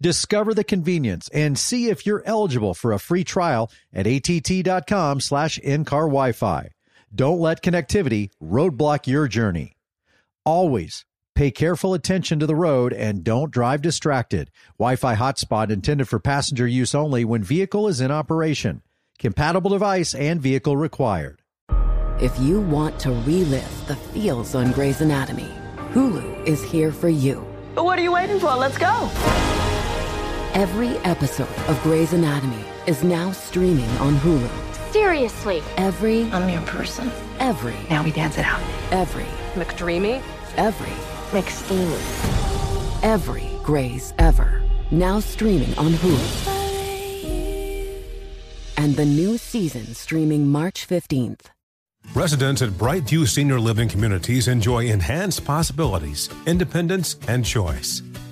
Discover the convenience and see if you're eligible for a free trial at att.com slash in-car Wi-Fi. Don't let connectivity roadblock your journey. Always pay careful attention to the road and don't drive distracted. Wi-Fi hotspot intended for passenger use only when vehicle is in operation. Compatible device and vehicle required. If you want to relive the feels on Grey's Anatomy, Hulu is here for you. What are you waiting for? Let's go. Every episode of Grey's Anatomy is now streaming on Hulu. Seriously. Every, I'm your person. every, Now we dance it out. every, McDreamy? every, McSteamy. every Grey's ever. Now streaming on Hulu. And the new season streaming March 15th. Residents at Brightview Senior Living Communities enjoy enhanced possibilities, independence, and choice.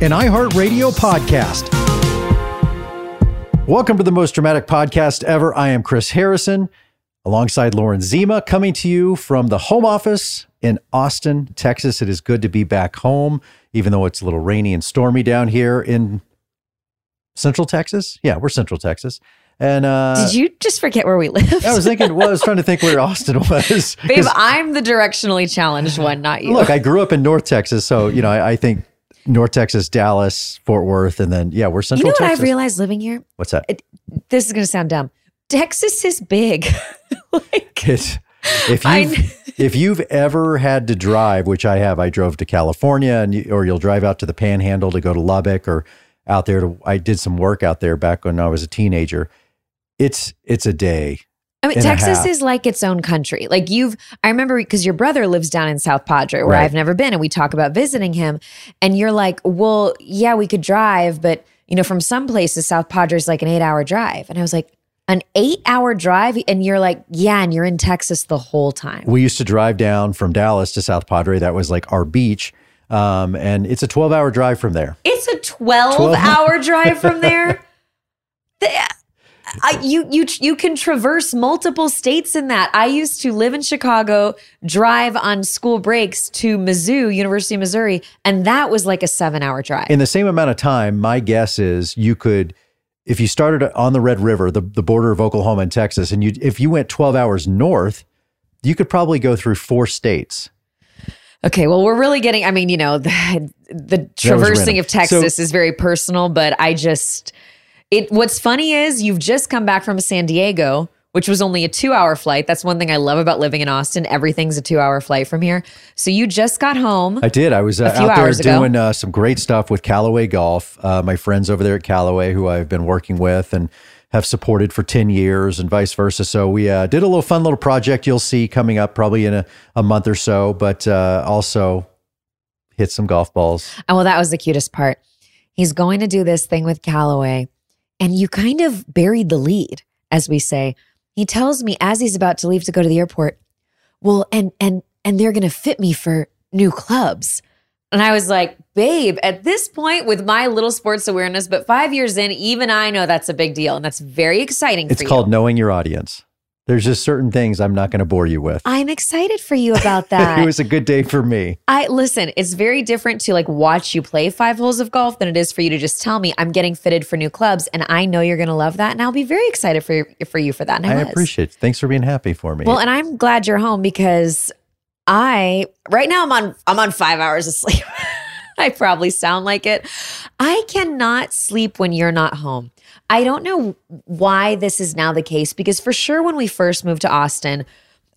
an iHeartRadio podcast. Welcome to the most dramatic podcast ever. I am Chris Harrison, alongside Lauren Zima, coming to you from the home office in Austin, Texas. It is good to be back home, even though it's a little rainy and stormy down here in Central Texas. Yeah, we're Central Texas. And uh, Did you just forget where we live? I was thinking, well, I was trying to think where Austin was. Babe, I'm the directionally challenged one, not you. Look, I grew up in North Texas, so you know, I, I think North Texas, Dallas, Fort Worth, and then yeah, we're Central. you know what Texas. I've realized living here? What's that? This is going to sound dumb. Texas is big. like, It's, if you if you've ever had to drive, which I have, I drove to California, and you, or you'll drive out to the Panhandle to go to Lubbock, or out there to. I did some work out there back when I was a teenager. It's it's a day. I mean, and Texas is like its own country. Like you've, I remember because your brother lives down in South Padre, where Right. I've never been, and we talk about visiting him. And you're like, well, yeah, we could drive, but you know, from some places, South Padre is like an eight hour drive. And I was like, an eight hour drive? And you're like, yeah, and you're in Texas the whole time. We used to drive down from Dallas to South Padre. That was like our beach, um, and it's a twelve hour drive from there. It's a 12, 12 hour drive from there. The- I, you you you can traverse multiple states in that. I used to live in Chicago, drive on school breaks to Mizzou, University of Missouri, and that was like a seven hour drive. in the same amount of time, my guess is you could, if you started on the Red River, the, the border of Oklahoma and Texas, and you if you went 12 hours north, you could probably go through four states. okay, well, we're really getting. I mean, you know, the, the traversing of Texas So- is very personal, but I just it. What's funny is you've just come back from San Diego. Which was only a two hour flight. That's one thing I love about living in Austin. Everything's a two hour flight from here. So you just got home. I did. I was uh, out there doing uh, some great stuff with Callaway Golf. Uh, my friends over there at Callaway, who I've been working with and have supported for 10 years and vice versa. So we uh, did a little fun little project you'll see coming up probably in a, a month or so, but uh, also hit some golf balls. Oh, well, that was the cutest part. He's going to do this thing with Callaway, and you kind of buried the lead, as we say. He tells me as he's about to leave to go to the airport, well, and and and they're gonna fit me for new clubs. And I was like, babe, at this point, with my little sports awareness, but five years in, even I know that's a big deal. And that's very exciting It's called you. knowing your audience. There's just certain things I'm not going to bore you with. I'm excited for you about that. it was a good day for me. I listen, it's very different to like watch you play five holes of golf than it is for you to just tell me I'm getting fitted for new clubs and I know you're going to love that and I'll be very excited for you, for you for that. And I, I appreciate it. Thanks for being happy for me. Well, and I'm glad you're home because I right now I'm on I'm on 5 hours of sleep. I probably sound like it. I cannot sleep when you're not home. I don't know why this is now the case because for sure when we first moved to Austin,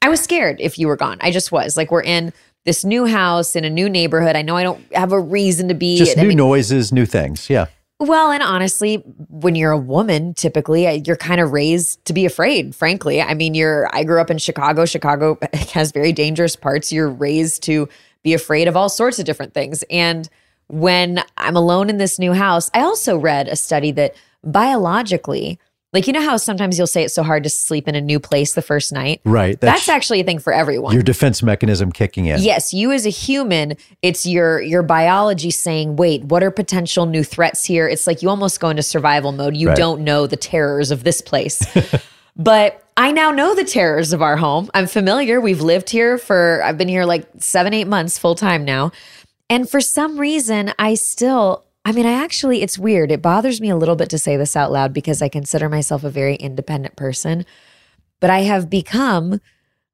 I was scared if you were gone. I just was. Like we're in this new house in a new neighborhood. I know I don't have a reason to be. Just I new mean, noises, new things. Yeah. well, and honestly, when you're a woman, typically uh, you're kind of raised to be afraid, frankly. I mean, you're I grew up in Chicago. Chicago has very dangerous parts. You're raised to be afraid of all sorts of different things. And when I'm alone in this new house, I also read a study that biologically, like you know how sometimes you'll say it's so hard to sleep in a new place the first night? Right. That's, actually a thing for everyone. your defense mechanism kicking in. Yes, you as a human, it's your your biology saying, "Wait, what are potential new threats here?" It's like you almost go into survival mode. You Right. don't know the terrors of this place. but I now know the terrors of our home. I'm familiar. We've lived here for I've been here like 7 8 months full time now. And for some reason, I still I mean, I actually it's weird. It bothers me a little bit to say this out loud because I consider myself a very independent person. But I have become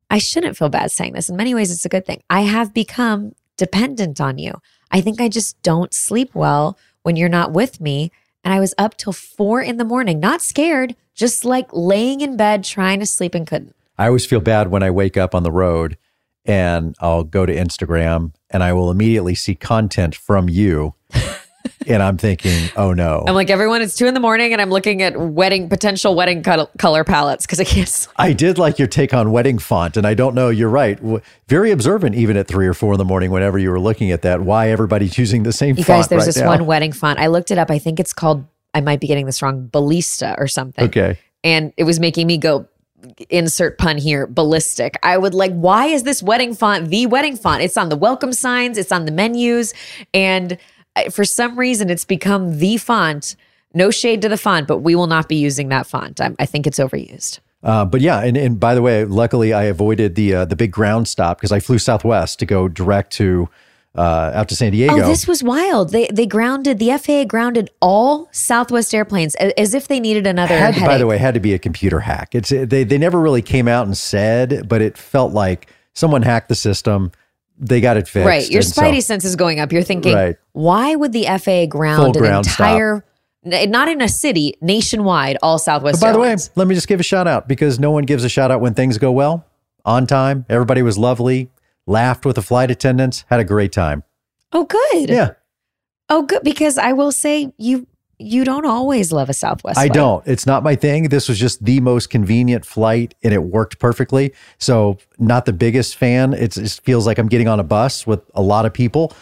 I shouldn't feel bad saying this. In many ways, it's a good thing. I have become dependent on you. I think I just don't sleep well when you're not with me. And I was up till four in the morning, not scared, just like laying in bed trying to sleep and couldn't. I always feel bad when I wake up on the road and I'll go to Instagram and I will immediately see content from you. and I'm thinking, oh no. I'm like, everyone, it's two in the morning and I'm looking at wedding, potential wedding col- color palettes because I can't sleep. I did like your take on wedding font, and I don't know. You're right. Very observant, even at three or four in the morning, whenever you were looking at that. Why everybody's using the same You font guys, there's right this now. one wedding font. I looked it up. I think it's called, I might be getting this wrong, Ballista or something. Okay. and it was making me go insert pun here ballistic i would like why is this wedding font the wedding font it's on the welcome signs it's on the menus and for some reason it's become the font no shade to the font but we will not be using that font i, I think it's overused Uh, but yeah, and, and by the way, luckily I avoided the uh, the big ground stop because I flew Southwest to go direct to uh, out to San Diego. oh this was wild they they grounded the faa grounded all southwest airplanes a- as if they needed another had by the way, had to be a computer hack. It's they they never really came out and said, but it felt like someone hacked the system. They got it fixed. Right. Your and so- spidey sense is going up. You're thinking, Right. why would the FAA ground an stop. entire, n- not in a city, nationwide, all Southwest By the way, let me just give a shout out because no one gives a shout out when things go well. On time, everybody was lovely, laughed with the flight attendants, had a great time. oh, good. Yeah, Oh, good. Because I will say, you you don't always love a Southwest. I flight. don't. It's not my thing. This was just the most convenient flight and it worked perfectly. So, not the biggest fan. It's, it feels like I'm getting on a bus with a lot of people.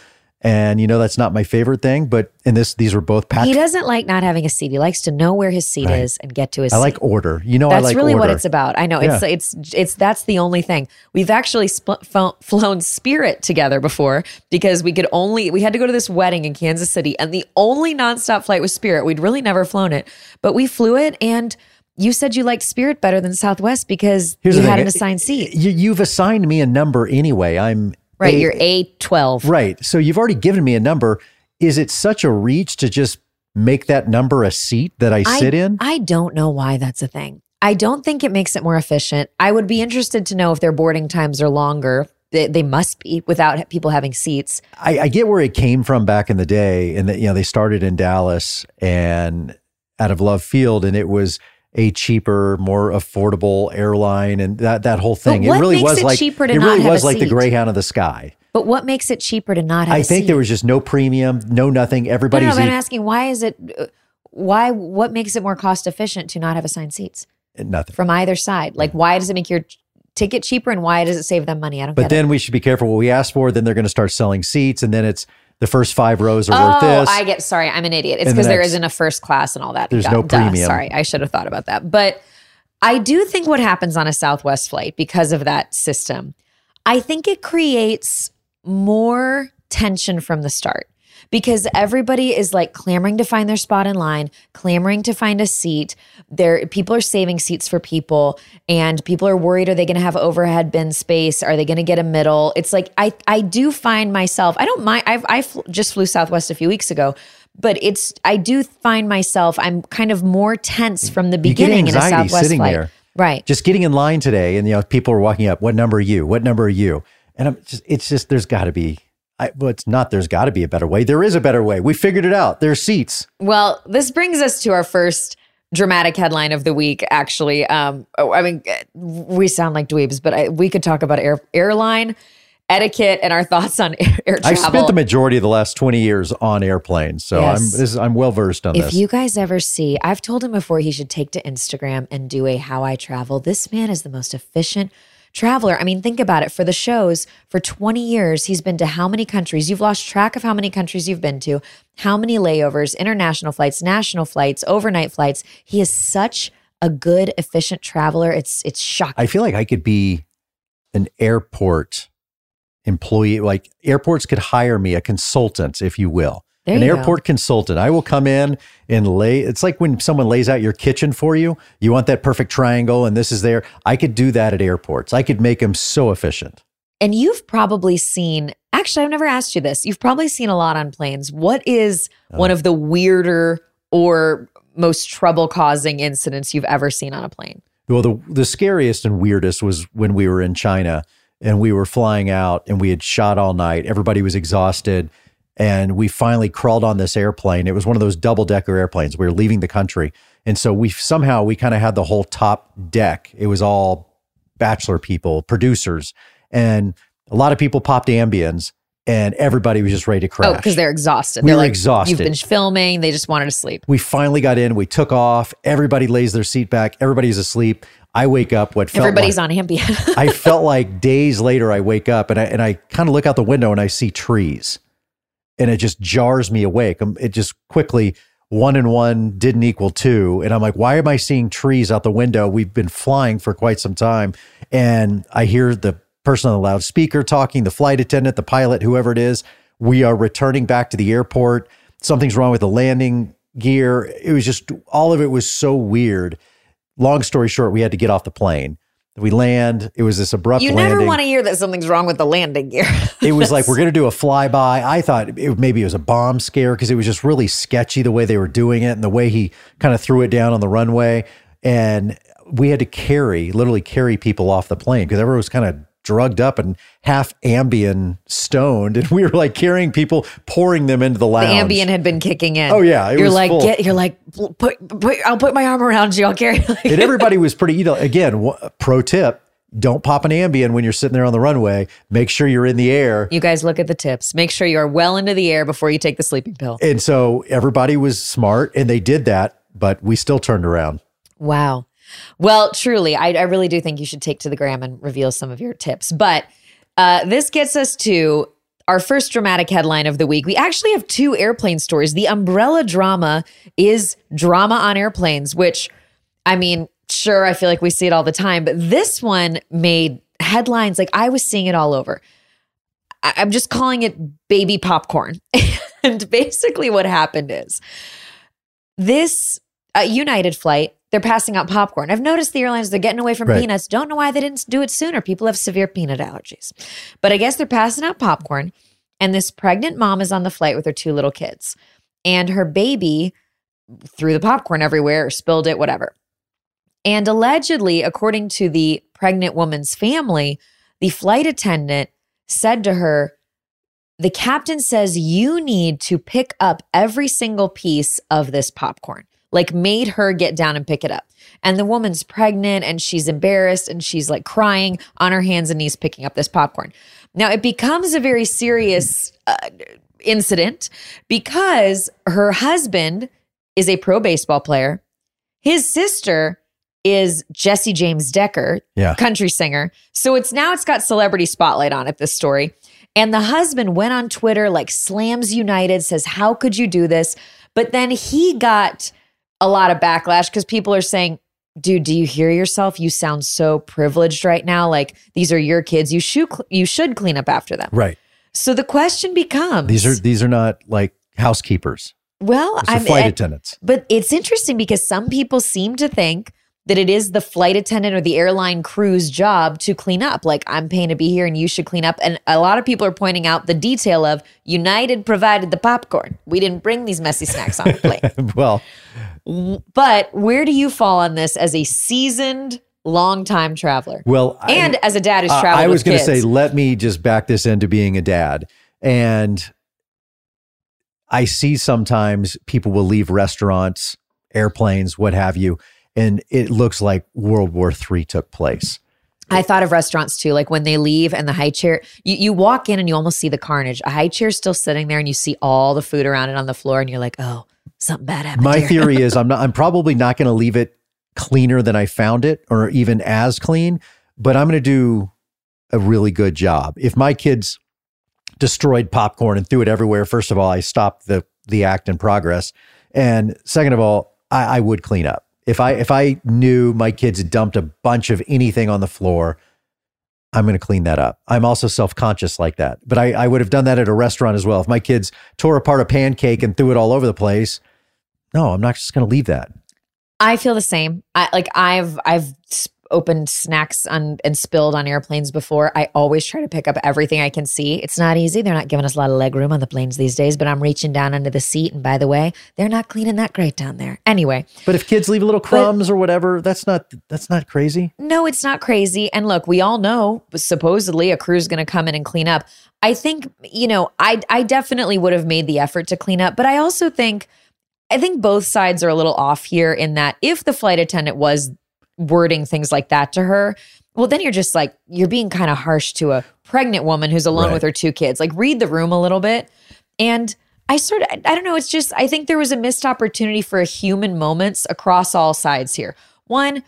And you know that's not my favorite thing, but in this these were both packed. He doesn't like not having a seat. He likes to know where his seat Right. is and get to his I seat. like order. You know, That's I like That's really what it's about. I know it's Yeah. it's it's that's the only thing. We've actually spl- flo- flown Spirit together before because we could only we had to go to this wedding in Kansas City and the only nonstop flight was Spirit. We'd really never flown it, but we flew it and you said you liked Spirit better than Southwest because Here's you had thing. an assigned seat. You, you've assigned me a number anyway. I'm Right, a- you're A twelve. Right. So you've already given me a number. Is it such a reach to just make that number a seat that I sit in? I don't know why that's a thing. I don't think it makes it more efficient. I would be interested to know if their boarding times are longer. They, they must be without people having seats. I, I get where it came from back in the day, and that you know they started in Dallas and out of Love Field, and it was a cheaper, more affordable airline, and that that whole thing. what it really makes was it like cheaper to it really was like the? Greyhound of the sky. But what makes it cheaper to not have I think seat? there was just no premium, no nothing. No, Everybody's no, but I'm asking why is it uh, why what makes it more cost efficient to not have assigned seats nothing. from either side? Like why does it make your ticket cheaper and why does it save them money? I don't But then we should be careful what we ask for. Then they're going to start selling seats, and then it's the first five rows are it. worth Oh, this. I get sorry, I'm an idiot. It's And the because there isn't a first class and all that. There's Duh, no duh. premium. Sorry, I should have thought about that. But I do think what happens on a Southwest flight because of that system, I think it creates more tension from the start because everybody is like clamoring to find their spot in line, clamoring to find a seat. There people are saving seats for people and people are worried are they going to have overhead bin space? Are they going to get a middle? It's like I I do find myself I don't mind I've I fl- just flew Southwest a few weeks ago. But it's I do find myself I'm kind of more tense from the beginning in a Southwest sitting flight. there. Right. just getting in line today and you know people are walking up what number are you what number are you and i'm just it's just there's got to be I, well it's not there's got to be a better way there is a better way we figured it out there's seats Well, this brings us to our first dramatic headline of the week, actually. Um, oh, I mean, we sound like dweebs, but I, we could talk about air, airline etiquette and our thoughts on air, air I travel. spent the majority of the last 20 years on airplanes, so Yes. I'm this is, I'm well versed on If this. you guys ever see, I've told him before he should take to Instagram and do a how I travel. This man is the most efficient traveler. I mean, think about it. For the shows, for 20 years, he's been to how many countries? You've lost track of how many countries you've been to, how many layovers, international flights, national flights, overnight flights. He is such a good, efficient traveler. It's it's shocking. I feel like I could be an airport employee. Like airports could hire me, a consultant, if you will. There an you go. airport consultant. I will come in and lay. It's like when someone lays out your kitchen for you. You want that perfect triangle, and this is there. I could do that at airports. I could make them so efficient. And you've probably seen, actually, I've never asked you this. You've probably seen a lot on planes. What is uh. one of the weirder or most trouble causing incidents you've ever seen on a plane? Well, the the scariest and weirdest was when we were in China and we were flying out and we had shot all night. Everybody was exhausted. And we finally crawled on this airplane. It was one of those double decker airplanes. We were leaving the country. And so we somehow we kind of had the whole top deck. It was all bachelor people, producers, and a lot of people popped Ambiens and everybody was just ready to oh, crash. Oh, because they're exhausted. We they're were like, exhausted. You've been filming. They just wanted to sleep. we finally got in, we took off, everybody lays their seat back, everybody's asleep. I wake up what felt Everybody's like, on Ambien. I felt like days later I wake up and I and I kind of look out the window and I see trees. And it just jars me awake. Um, It just quickly one and one didn't equal two. And I'm like, why am I seeing trees out the window? We've been flying for quite some time. And I hear the person on the loudspeaker talking, the flight attendant, the pilot, whoever it is. We are returning back to the airport. Something's wrong with the landing gear. It was just all of it was so weird. Long story short, we had to get off the plane. We land. It was this abrupt you landing. never want to hear that something's wrong with the landing gear. it was like we're going to do a flyby. I thought it, maybe it was a bomb scare because it was just really sketchy the way they were doing it and the way he kind of threw it down on the runway. And we had to carry, literally carry people off the plane because everyone was kind of drugged up and half Ambien stoned, and we were like carrying people, pouring them into the the lounge. Ambien had been kicking in. Oh, yeah, you're like, full. get. You're like, put, put. I'll put my arm around you. I'll carry. you. and everybody was pretty, you know, again, pro tip. Don't pop an Ambien when you're sitting there on the runway. Make sure you're in the air. you guys look at the tips. Make sure you are well into the air before you take the sleeping pill. And so everybody was smart and they did that, but we still turned around. Wow. Well, truly, I, I really do think you should take to the gram and reveal some of your tips. But uh, this gets us to our first dramatic headline of the week. We actually have two airplane stories. The umbrella drama is drama on airplanes, which, I mean, sure, I feel like we see it all the time, but this one made headlines like I was seeing it all over. I- I'm just calling it baby popcorn. and basically, what happened is this uh, United flight, they're passing out popcorn. I've noticed the airlines, they're getting away from Right. peanuts. Don't know why they didn't do it sooner. People have severe peanut allergies. But I guess they're passing out popcorn. And this pregnant mom is on the flight with her two little kids. And her baby threw the popcorn everywhere or spilled it, whatever. And allegedly, according to the pregnant woman's family, the flight attendant said to her, The captain says you need to pick up every single piece of this popcorn, like made her get down and pick it up. And the woman's pregnant and she's embarrassed and she's like crying on her hands and knees picking up this popcorn. Now, it becomes a very serious uh, incident because her husband is a pro baseball player. His sister is Jesse James Decker, Yeah. country singer. So it's now it's got celebrity spotlight on it, this story. And the husband went on Twitter, like slams United, says, How could you do this? But then he got a lot of backlash because people are saying, Dude, do you hear yourself? You sound so privileged right now. Like these are your kids. You should you should clean up after them. Right. So the question becomes These are these are not like housekeepers. well, I'm flight and- attendants. but it's interesting because some people seem to think that it is the flight attendant or the airline crew's job to clean up. Like, I'm paying to be here and you should clean up. And a lot of people are pointing out the detail of United provided the popcorn. We didn't bring these messy snacks on the plane. well, but where do you fall on this as a seasoned, long-time traveler? well, I- and as a dad who's I- traveled I was going to say, let me just back this into being a dad. And I see sometimes people will leave restaurants airplanes, what have you, and it looks like World War III took place. I thought of restaurants too, like when they leave and the high chair, you, you walk in and you almost see the carnage. A high chair's still sitting there and you see all the food around it on the floor and you're like, oh, something bad happened. My theory is I'm not I'm probably not going to leave it cleaner than I found it or even as clean, but I'm going to do a really good job. If my kids destroyed popcorn and threw it everywhere, first of all, I stopped the the act in progress. And second of all, I, I would clean up. If I if I knew my kids dumped a bunch of anything on the floor, I'm going to clean that up. I'm also self conscious like that, but I, I would have done that at a restaurant as well. If my kids tore apart a pancake and threw it all over the place, no, I'm not just going to leave that. I feel the same. I like I've I've opened snacks on and spilled on airplanes before. I always try to pick up everything I can see. It's not easy. They're not giving us a lot of leg room on the planes these days, but I'm reaching down under the seat and by the way, they're not cleaning that great down there. Anyway, But if kids leave little crumbs or whatever, that's not that's not crazy. No, it's not crazy. And look, we all know supposedly a crew's going to come in and clean up. I think, you know, I I definitely would have made the effort to clean up, but I also think I think both sides are a little off here in that if the flight attendant was wording things like that to her, well then you're just like you're being kind of harsh to a pregnant woman who's alone Right. with her two kids. Like read the room a little bit. And I sort of, I don't know. It's just, I think there was a missed opportunity for human moments across all sides here. One,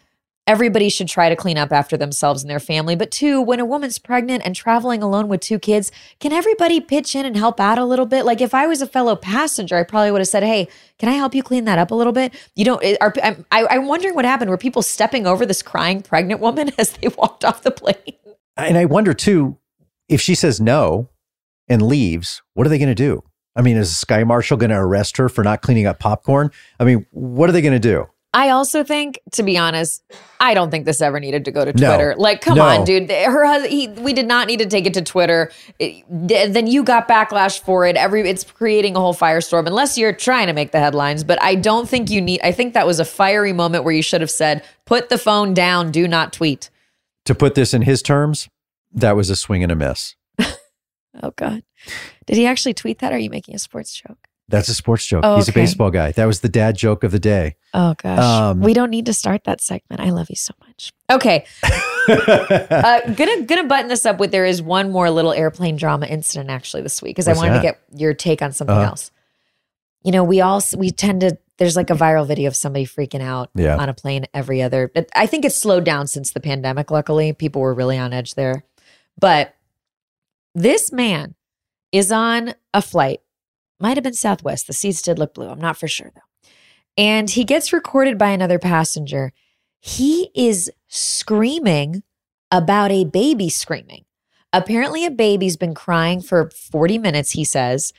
everybody should try to clean up after themselves and their family. But two, when a woman's pregnant and traveling alone with two kids, can everybody pitch in and help out a little bit? Like if I was a fellow passenger, I probably would have said, "Hey, can I help you clean that up a little bit?" You don't. Are, I'm, I, I'm wondering what happened. Were people stepping over this crying pregnant woman as they walked off the plane? And I wonder too, if she says no and leaves, what are they going to do? I mean, is Sky Marshal going to arrest her for not cleaning up popcorn? I mean, what are they going to do? I also think, to be honest, I don't think this ever needed to go to No. Twitter. Like, come No. on, dude. Her, husband, he, we did not need to take it to Twitter. It- th- then you got backlash for it. Every it's creating a whole firestorm. Unless you're trying to make the headlines, but I don't think you need. I think that was a fiery moment where you should have said, "Put the phone down. Do not tweet." To put this in his terms, that was a swing and a miss. Oh God, did he actually tweet that? Or are you making a sports joke? That's a sports joke. Oh, He's a baseball guy. That was the dad joke of the day. Oh gosh, Um, we don't need to start that segment. I love you so much. Okay, uh, gonna gonna button this up with there is one more little airplane drama incident actually this week because I wanted to get your take on something Uh-huh. else. You know, we all we tend to there's like a viral video of somebody freaking out Yeah. on a plane every other. I think it's slowed down since the pandemic. Luckily, people were really on edge there, but this man is on a flight. Might have been Southwest. The seats did look blue. I'm not for sure though. And he gets recorded by another passenger. He is screaming about a baby screaming. Apparently, a baby's been crying for 40 minutes, he says.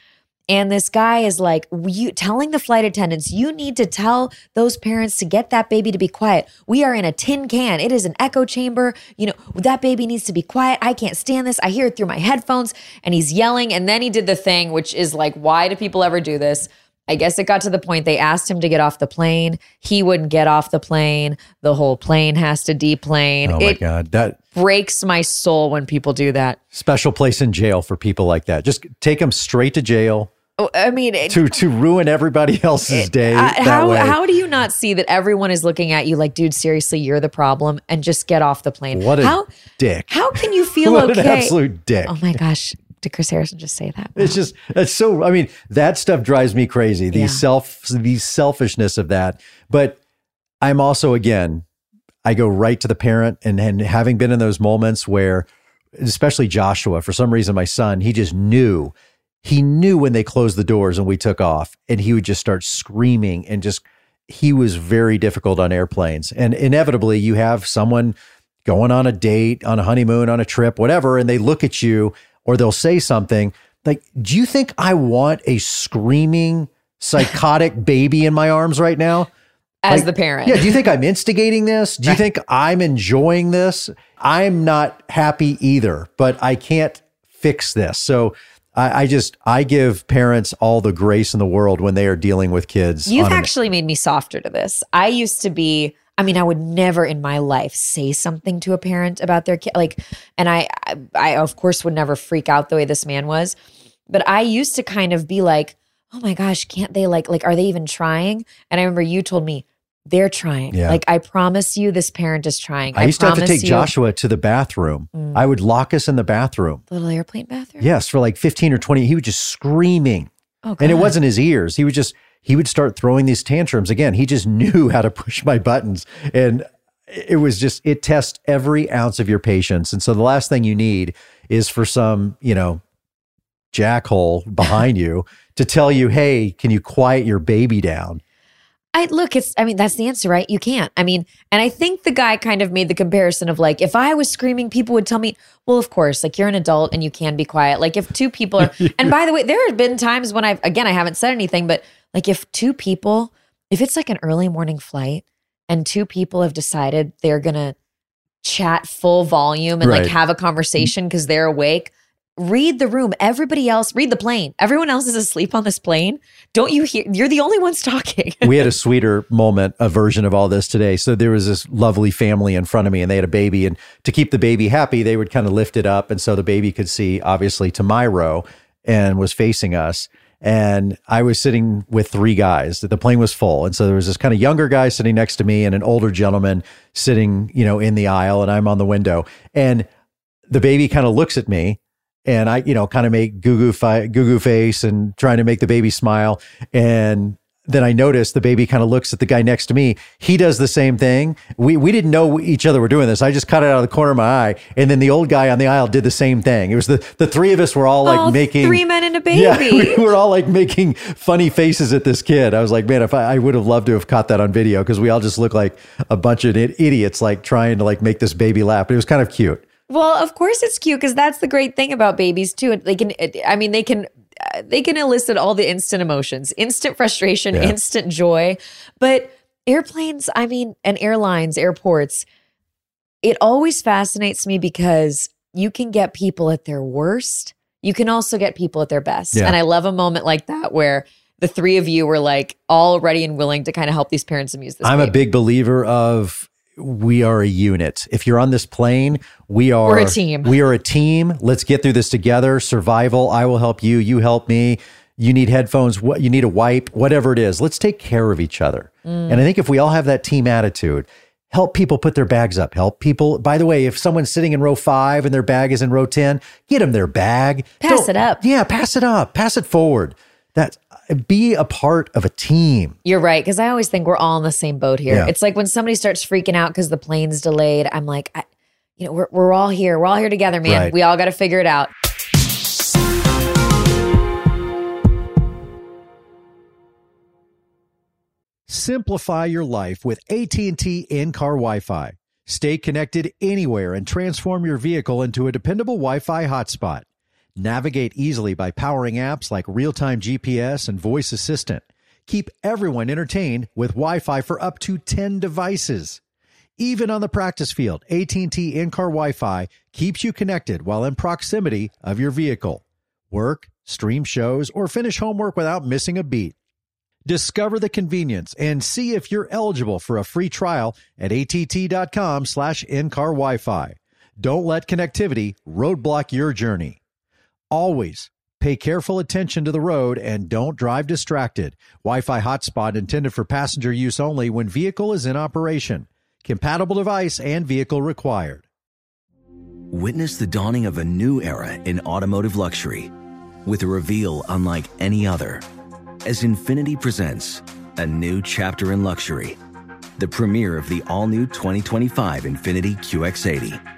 And this guy is like, you telling the flight attendants, you need to tell those parents to get that baby to be quiet. We are in a tin can. It is an echo chamber. You know, that baby needs to be quiet. I can't stand this. I hear it through my headphones. And he's yelling. And then he did the thing, which is like, why do people ever do this? I guess it got to the point they asked him to get off the plane. He wouldn't get off the plane. The whole plane has to deplane. Oh my it God. That breaks my soul when people do that. special place in jail for people like that. Just take them straight to jail I mean, it, to to ruin everybody else's day. Uh, that how way. how do you not see that everyone is looking at you like, dude, seriously, you're the problem, and just get off the plane? what a how dick. how can you feel what okay? an absolute dick. oh my gosh, did Chris Harrison just say that? It's just that's so. I mean, that stuff drives me crazy. The Yeah. self, the selfishness of that. But I'm also again, I go right to the parent, and and having been in those moments where, especially Joshua, for some reason, my son, he just knew, he knew when they closed the doors and we took off, and he would just start screaming and just. He was very difficult on airplanes, and inevitably, you have someone going on a date, on a honeymoon, on a trip, whatever, and they look at you or they'll say something like, Do you think I want a screaming, psychotic baby in my arms right now? As Like, the parent, Yeah. Do you think I'm instigating this? Do you think I'm enjoying this? I'm not happy either, but I can't fix this. So I, I just, I give parents all the grace in the world when they are dealing with kids. You've on an- actually made me softer to this. I used to be, I mean, I would never in my life say something to a parent about their kid. Like, and I, I, I of course would never freak out the way this man was. But I used to kind of be like, oh my gosh, can't they like like are they even trying? And I remember you told me they're trying. Yeah. Like I promise you, this parent is trying. I used to have to take you- Joshua to the bathroom. Mm. I would lock us in the bathroom. little airplane bathroom. Yes, for like 15 or 20. He was just screaming. Oh, And it wasn't his ears. He would just, he would start throwing these tantrums. Again, he just knew how to push my buttons. And it was just, it tests every ounce of your patience. And so the last thing you need is for some, you know, jackhole behind you to tell you, hey, can you quiet your baby down? I look, it's I mean, that's the answer, right? You can't. I mean, and I think the guy kind of made the comparison of like, if I was screaming, people would tell me, well, of course, like you're an adult and you can be quiet. Like if two people are and by the way, there have been times when I've again I haven't said anything, but like if two people, if it's like an early morning flight and two people have decided they're gonna chat full volume and Right. like have a conversation because they're awake. Read the room. Everybody else, read the plane. Everyone else is asleep on this plane. Don't you hear? You're the only ones talking. we had a sweeter moment, a version of all this today. So there was this lovely family in front of me, and they had a baby. And to keep the baby happy, they would kind of lift it up, and so the baby could see obviously to my row and was facing us. And I was sitting with three guys. The plane was full, and so there was this kind of younger guy sitting next to me, and an older gentleman sitting, you know, in the aisle, and I'm on the window. And the baby kind of looks at me and I, you know, kind of make goo goo fi- goo goo face and trying to make the baby smile. And then I notice the baby kind of looks at the guy next to me. He does the same thing. We we didn't know each other were doing this. I just caught it out of the corner of my eye. And then the old guy on the aisle did the same thing. It was the the three of us were all like Oh, making three men and a baby. Yeah, we were all like making funny faces at this kid. I was like, man, if I, I would have loved to have caught that on video because we all just look like a bunch of idiots, like trying to like make this baby laugh. But it was kind of cute. Well, of course it's cute because that's the great thing about babies too. They can, I mean, they can, uh, they can elicit all the instant emotions, instant frustration, Yeah. instant joy. But airplanes, I mean, and airlines, airports, it always fascinates me because you can get people at their worst. You can also get people at their best. Yeah. And I love a moment like that where the three of you were like all ready and willing to kind of help these parents amuse this. I'm a big believer of we are a unit. If you're on this plane, we are We're a team. We are a team. Let's get through this together. Survival. I will help you. You help me. You need headphones. What you need a wipe. Whatever it is. Let's take care of each other. Mm. And I think if we all have that team attitude, help people put their bags up. Help people. By the way, if someone's sitting in row five and their bag is in row ten, get them their bag. Pass Don't- it up. Yeah, pass it up. Pass it forward. That be a part of a team. You're right. Cause I always think we're all in the same boat here. Yeah. It's like when somebody starts freaking out because the plane's delayed, I'm like, I, you know, we're, we're all here. We're all here together, man. Right. We all got to figure it out. Simplify your life with AT&T in-car Wi-Fi. Stay connected anywhere and transform your vehicle into a dependable Wi-Fi hotspot. Navigate easily by powering apps like real-time GPS and voice assistant. Keep everyone entertained with Wi-Fi for up to 10 devices. Even on the practice field, AT&T in-car Wi-Fi keeps you connected while in proximity of your vehicle. Work, stream shows, or finish homework without missing a beat. Discover the convenience and see if you're eligible for a free trial at att.com slash in-car Wi-Fi. Don't let connectivity roadblock your journey. Always pay careful attention to the road and don't drive distracted. Wi-Fi hotspot intended for passenger use only when vehicle is in operation. Compatible device and vehicle required. Witness the dawning of a new era in automotive luxury with a reveal unlike any other as Infiniti presents a new chapter in luxury, the premiere of the all new 2025 Infiniti QX80.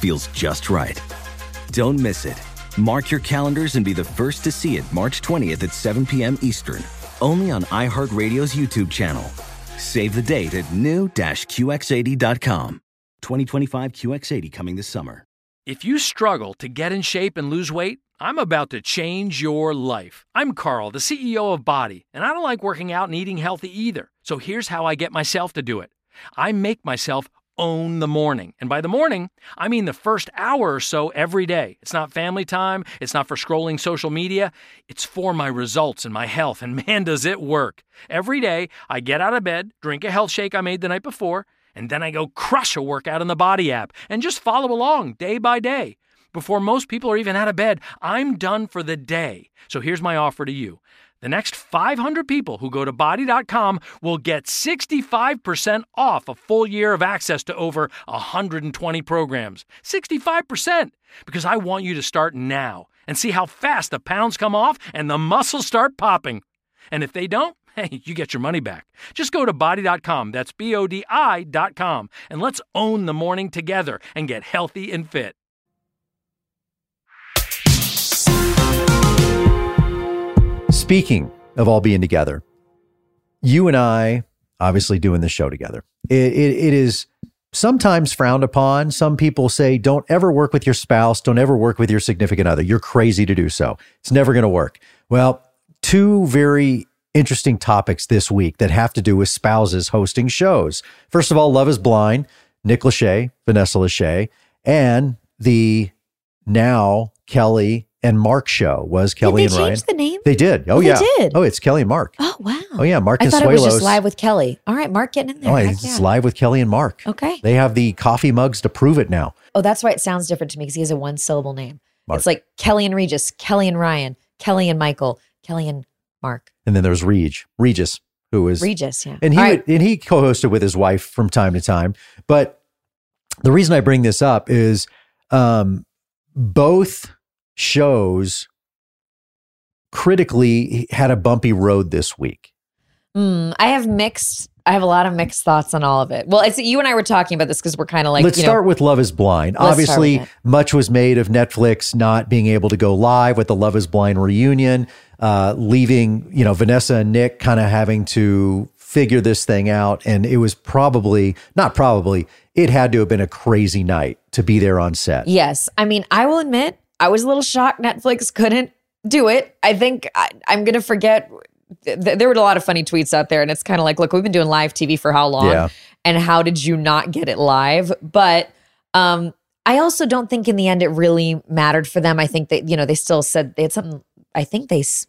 feels just right. Don't miss it. Mark your calendars and be the first to see it March 20th at 7 p.m. Eastern, only on iHeartRadio's YouTube channel. Save the date at new-QX80.com. 2025 QX80 coming this summer. If you struggle to get in shape and lose weight, I'm about to change your life. I'm Carl, the CEO of BODi, and I don't like working out and eating healthy either. So here's how I get myself to do it I make myself own the morning. And by the morning, I mean the first hour or so every day. It's not family time, it's not for scrolling social media, it's for my results and my health. And man, does it work. Every day, I get out of bed, drink a health shake I made the night before, and then I go crush a workout in the BODi app and just follow along day by day. Before most people are even out of bed, I'm done for the day. So here's my offer to you. The next 500 people who go to bodi.com will get 65% off a full year of access to over 120 programs. 65%! Because I want you to start now and see how fast the pounds come off and the muscles start popping. And if they don't, hey, you get your money back. Just go to bodi.com, that's B O D I.com, and let's own the morning together and get healthy and fit. Speaking of all being together, you and I obviously doing this show together. It, it, it is sometimes frowned upon. Some people say, don't ever work with your spouse, don't ever work with your significant other. You're crazy to do so. It's never going to work. Well, two very interesting topics this week that have to do with spouses hosting shows. First of all, Love is Blind, Nick Lachey, Vanessa Lachey, and the now Kelly and Mark show was Kelly did they and Ryan. change the name? They did. Oh, Oh, they yeah. did? Oh, it's Kelly and Mark. Oh wow. Oh yeah, Mark I thought it was just live with Kelly. All right, Mark getting in there. Oh, Heck it's yeah. live with Kelly and Mark. Okay. They have the coffee mugs to prove it now. Oh, that's why it sounds different to me because he has a one syllable name. Mark. It's like Kelly and Regis, Kelly and Ryan, Kelly and Michael, Kelly and Mark. And then there's Reg, Regis, who is Regis, yeah. and he right. and he co-hosted with his wife from time to time. But the reason I bring this up is um, both shows critically had a bumpy road this week. Mm, I have mixed. I have a lot of mixed thoughts on all of it. Well, it's you and I were talking about this because we're kind of like Let's you know, start with Love is Blind. Obviously, much was made of Netflix not being able to go live with the Love is Blind reunion, uh, leaving, you know, Vanessa and Nick kind of having to figure this thing out. And it was probably, not probably, it had to have been a crazy night to be there on set. Yes. I mean, I will admit, I was a little shocked Netflix couldn't do it. I think I, I'm going to forget. Th- there were a lot of funny tweets out there, and it's kind of like, look, we've been doing live TV for how long? Yeah. And how did you not get it live? But um, I also don't think in the end it really mattered for them. I think that, you know, they still said they had something, I think they, s-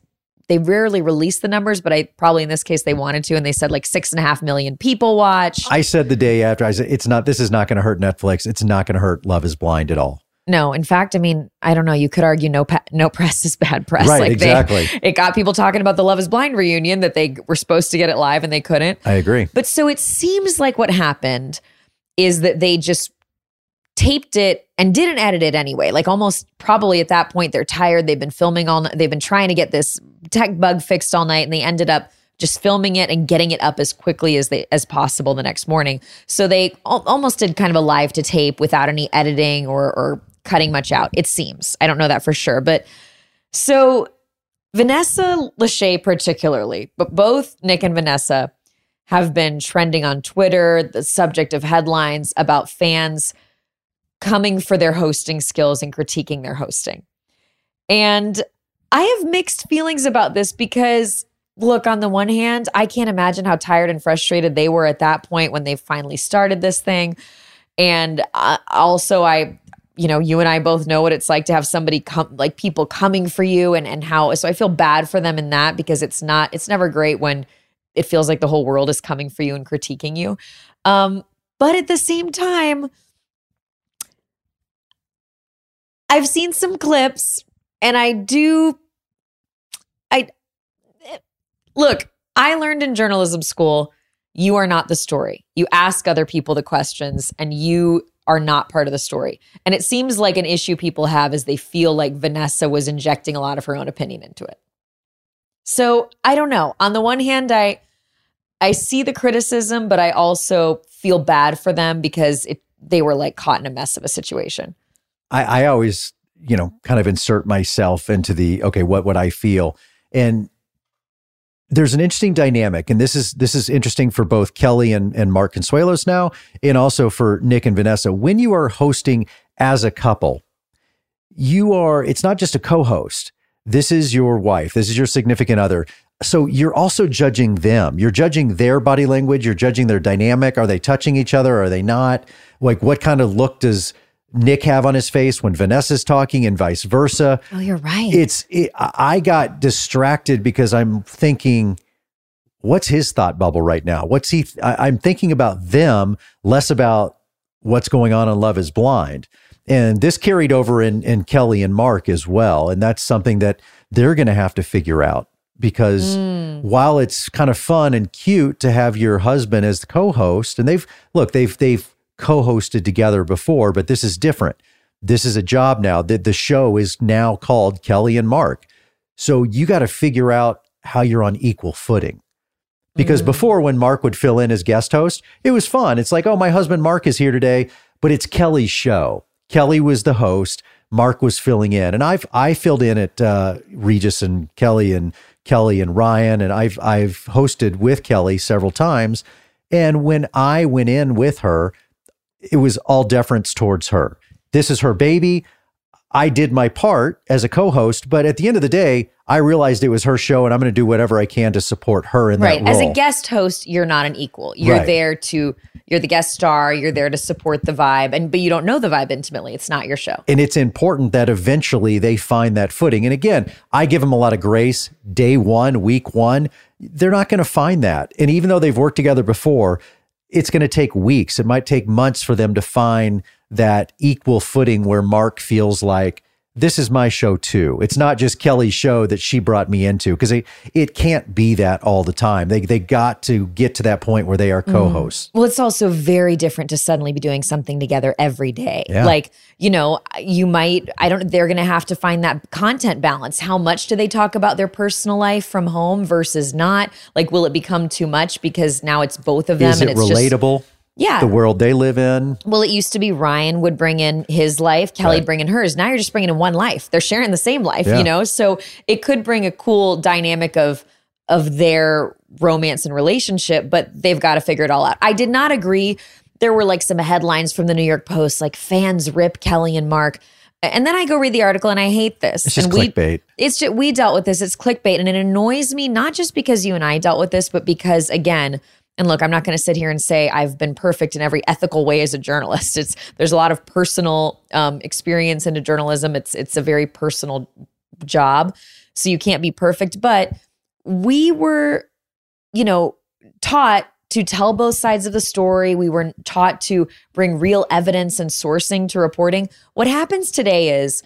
they rarely release the numbers, but I probably in this case they wanted to, and they said like six and a half million people watch. I said the day after, I said, it's not, this is not going to hurt Netflix. It's not going to hurt Love is Blind at all. No, in fact, I mean, I don't know. You could argue no pa- no press is bad press. Right, they- exactly. it got people talking about the Love Is Blind reunion that they were supposed to get it live and they couldn't. I agree. But so it seems like what happened is that they just taped it and didn't edit it anyway. Like almost probably at that point they're tired. They've been filming all night. They've been trying to get this tech bug fixed all night and they ended up just filming it and getting it up as quickly as they as possible the next morning. So they al- almost did kind of a live to tape without any editing or or cutting much out. It seems. I don't know that for sure, but so Vanessa Lachey particularly, but both Nick and Vanessa have been trending on Twitter, the subject of headlines about fans coming for their hosting skills and critiquing their hosting. And I have mixed feelings about this because, look, on the one hand, I can't imagine how tired and frustrated they were at that point when they finally started this thing. And uh, also, I, you know, you and I both know what it's like to have somebody come, like people coming for you, and and how. So I feel bad for them in that because it's not, it's never great when it feels like the whole world is coming for you and critiquing you. Um, but at the same time, I've seen some clips and I do I look, I learned in journalism school, you are not the story. You ask other people the questions and you are not part of the story. And it seems like an issue people have is they feel like Vanessa was injecting a lot of her own opinion into it. So, I don't know. On the one hand, I I see the criticism, but I also feel bad for them because it they were like caught in a mess of a situation. I, I always, you know, kind of insert myself into the okay, what would I feel? And there's an interesting dynamic, and this is this is interesting for both Kelly and, and Mark Consuelos now, and also for Nick and Vanessa. When you are hosting as a couple, you are, it's not just a co host. This is your wife, this is your significant other. So you're also judging them. You're judging their body language. You're judging their dynamic. Are they touching each other? Are they not? Like, what kind of look does Nick have on his face when Vanessa's talking and vice versa? Oh, you're right. It's, it, I got distracted because I'm thinking, what's his thought bubble right now? What's he, I, I'm thinking about them, less about what's going on in Love is Blind. And this carried over in, in Kelly and Mark as well. And that's something that they're going to have to figure out because hmm. while it's kind of fun and cute to have your husband as the co-host and they've look they've they've co-hosted together before but this is different. This is a job now that the show is now called Kelly and Mark. So you got to figure out how you're on equal footing. Because before when Mark would fill in as guest host it was fun. It's like oh my husband Mark is here today but it's Kelly's show. Kelly was the host. Mark was filling in. And I've I filled in at uh, Regis and Kelly and Kelly and Ryan, and I've I've hosted with Kelly several times. And when I went in with her, it was all deference towards her. This is her baby. I did my part as a co-host, but at the end of the day, I realized it was her show, and I'm going to do whatever I can to support her in right. that As a guest host, you're not an equal. You're Right. there to you're the guest star, you're there to support the vibe, and but you don't know the vibe intimately. It's not your show. and it's important that eventually they find that footing. And again, I give them a lot of grace. Day one, week one, they're not going to find that. And even though they've worked together before, it's going to take weeks. It might take months for them to find that equal footing where Mark feels like this is my show too. It's not just Kelly's show that she brought me into because it, it can't be that all the time. They, they got to get to that point where they are mm. co hosts. Well, it's also very different to suddenly be doing something together every day. Yeah. Like, you know, you might, I don't, they're going to have to find that content balance. How much do they talk about their personal life from home versus not? Like, will it become too much because now it's both of them Is and it it's just, relatable? Yeah. The world they live in. Well, it used to be Ryan would bring in his life, Kelly Right. bring in hers. Now you're just bringing in one life. They're sharing the same life, Yeah. you know? So it could bring a cool dynamic of of their romance and relationship, but they've got to figure it all out. I did not agree. There were like some headlines from the New York Post like fans rip Kelly and Mark. And then I go read the article and I hate this. It's just and we, clickbait. It's just we dealt with this. It's clickbait, and it annoys me not just because you and I dealt with this, but because again, and look, I'm not going to sit here and say I've been perfect in every ethical way as a journalist. It's there's a lot of personal um, experience into journalism. It's it's a very personal job, so you can't be perfect. But we were, you know, taught to tell both sides of the story. We were taught to bring real evidence and sourcing to reporting. What happens today is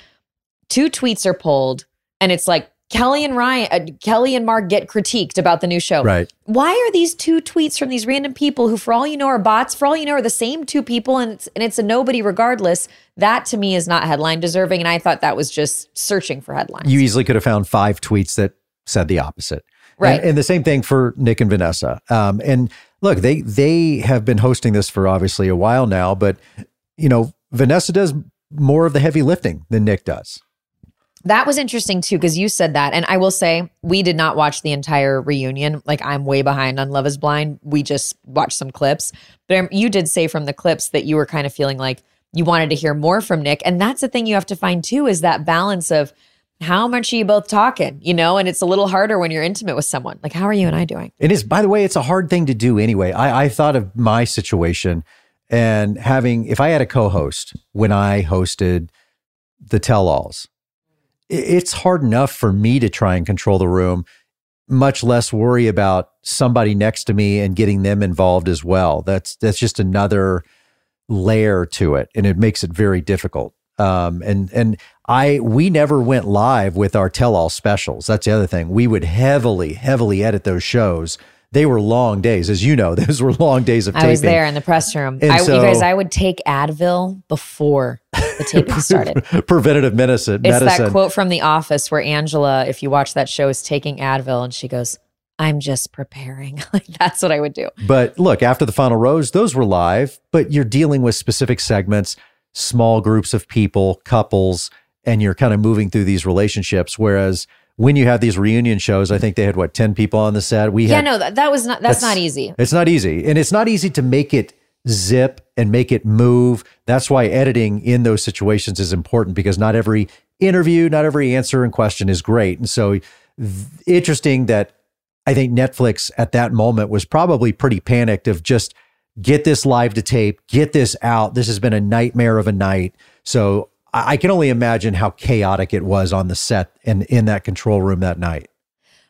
two tweets are pulled, and it's like Kelly and Ryan, uh, Kelly and Mark get critiqued about the new show. Right. Why are these two tweets from these random people who, for all you know, are bots? For all you know, are the same two people, and it's and it's a nobody regardless. That to me is not headline deserving, and I thought that was just searching for headlines. you easily could have found five tweets that said the opposite. Right. And, and the same thing for Nick and Vanessa. Um, and look, they they have been hosting this for obviously a while now, but you know, Vanessa does more of the heavy lifting than Nick does. That was interesting too, because you said that. And I will say, we did not watch the entire reunion. Like, I'm way behind on Love is Blind. We just watched some clips. But um, you did say from the clips that you were kind of feeling like you wanted to hear more from Nick. And that's the thing you have to find too is that balance of how much are you both talking, you know? And it's a little harder when you're intimate with someone. Like, how are you and I doing? It is, by the way, it's a hard thing to do anyway. I, I thought of my situation and having, if I had a co host when I hosted the tell alls, it's hard enough for me to try and control the room, much less worry about somebody next to me and getting them involved as well. That's, that's just another layer to it and it makes it very difficult. Um, and and I we never went live with our tell all specials. That's the other thing. We would heavily heavily edit those shows. They were long days, as you know. Those were long days of I taping. was there in the press room. I, so- you guys, I would take Advil before the taping started. Preventative medicine. It's medicine. that quote from The Office where Angela, if you watch that show, is taking Advil and she goes, I'm just preparing. like that's what I would do. But look, after the final rose, those were live, but you're dealing with specific segments, small groups of people, couples, and you're kind of moving through these relationships. Whereas when you have these reunion shows, I think they had what, 10 people on the set? We Yeah, had no, that, that was not, that's, not easy. It's not easy. And it's not easy to make it zip and make it move. That's why editing in those situations is important because not every interview, not every answer and question is great. And so th- interesting that I think Netflix at that moment was probably pretty panicked of just get this live to tape, get this out. This has been a nightmare of a night. So I, I can only imagine how chaotic it was on the set and in that control room that night.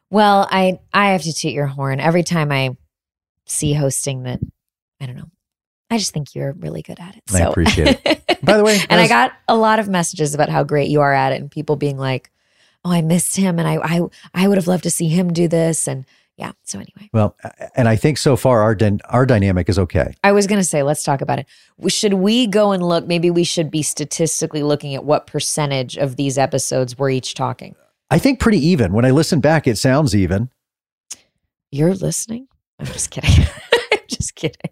Well, I I have to toot your horn every time I see hosting that. I don't know. I just think you're really good at it. I appreciate it. By the way, and I got a lot of messages about how great you are at it, and people being like, "Oh, I missed him, and I I I would have loved to see him do this." And yeah, so anyway, Well, and I think so far our dyn- our dynamic is okay. I was gonna say, let's talk about it. Should we go and look? Maybe we should be statistically looking at what percentage of these episodes we're each talking. I think pretty even. When I listen back, it sounds even. You're listening. I'm just kidding. I'm just kidding.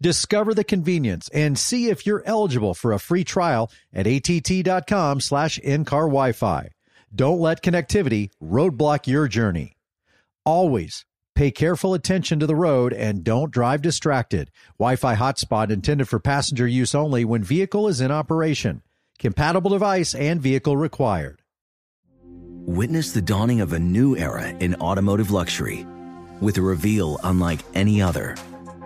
Discover the convenience and see if you're eligible for a free trial at att.com slash in-car Wi-Fi. Don't let connectivity roadblock your journey. Always pay careful attention to the road and don't drive distracted. Wi-Fi hotspot intended for passenger use only when vehicle is in operation. Compatible device and vehicle required. Witness the dawning of a new era in automotive luxury with a reveal unlike any other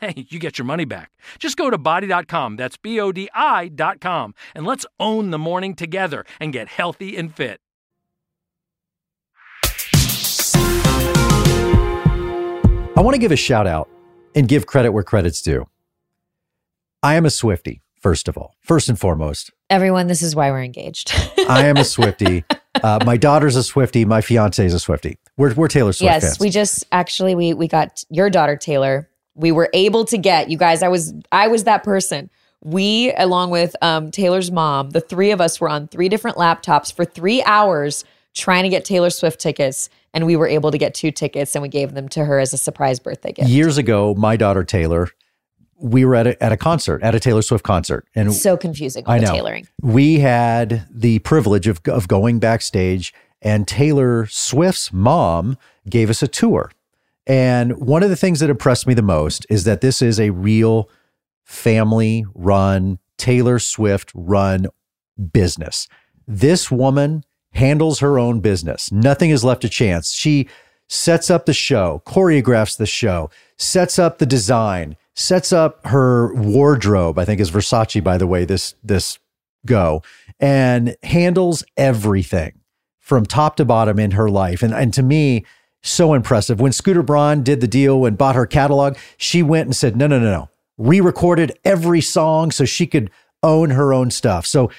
hey, you get your money back. Just go to bodi.com, that's B O D I.com, and let's own the morning together and get healthy and fit. I want to give a shout out and give credit where credit's due. I am a Swifty, first of all, first and foremost. Everyone, this is why we're engaged. I am a Swifty. Uh, my daughter's a Swifty. My fiance is a Swifty. We're, we're Taylor Swift yes, fans. we just actually we we got your daughter Taylor. We were able to get you guys. I was I was that person. We, along with um, Taylor's mom, the three of us were on three different laptops for three hours trying to get Taylor Swift tickets, and we were able to get two tickets, and we gave them to her as a surprise birthday gift. Years ago, my daughter Taylor, we were at a, at a concert, at a Taylor Swift concert, and so confusing I the know. tailoring. we had the privilege of, of going backstage, and Taylor Swift's mom gave us a tour. And one of the things that impressed me the most is that this is a real family run, Taylor Swift run business. This woman handles her own business. Nothing is left to chance. She sets up the show, choreographs the show, sets up the design, sets up her wardrobe. I think is Versace, by the way. This this go and handles everything from top to bottom in her life. And and to me, so impressive. When Scooter Braun did the deal and bought her catalog, she went and said, no, no, no, no. Re-recorded every song so she could own her own stuff. So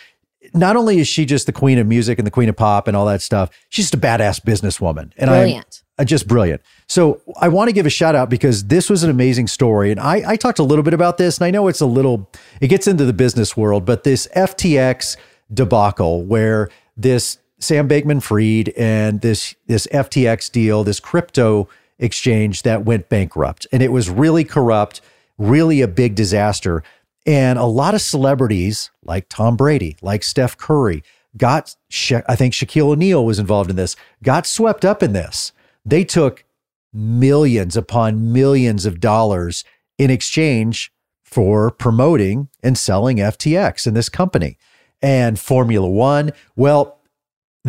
not only is she just the queen of music and the queen of pop and all that stuff, she's just a badass businesswoman. And Brilliant. I, uh, just brilliant. So I want to give a shout out because this was an amazing story. And I, I talked a little bit about this, and I know it's a little, it gets into the business world, but this FTX debacle where this Sam Bankman-Fried and this this FTX deal, this crypto exchange that went bankrupt. And it was really corrupt, really a big disaster. And a lot of celebrities like Tom Brady, like Steph Curry, got, I think Shaquille O'Neal was involved in this, got swept up in this. They took millions upon millions of dollars in exchange for promoting and selling FTX in this company. And Formula One, well,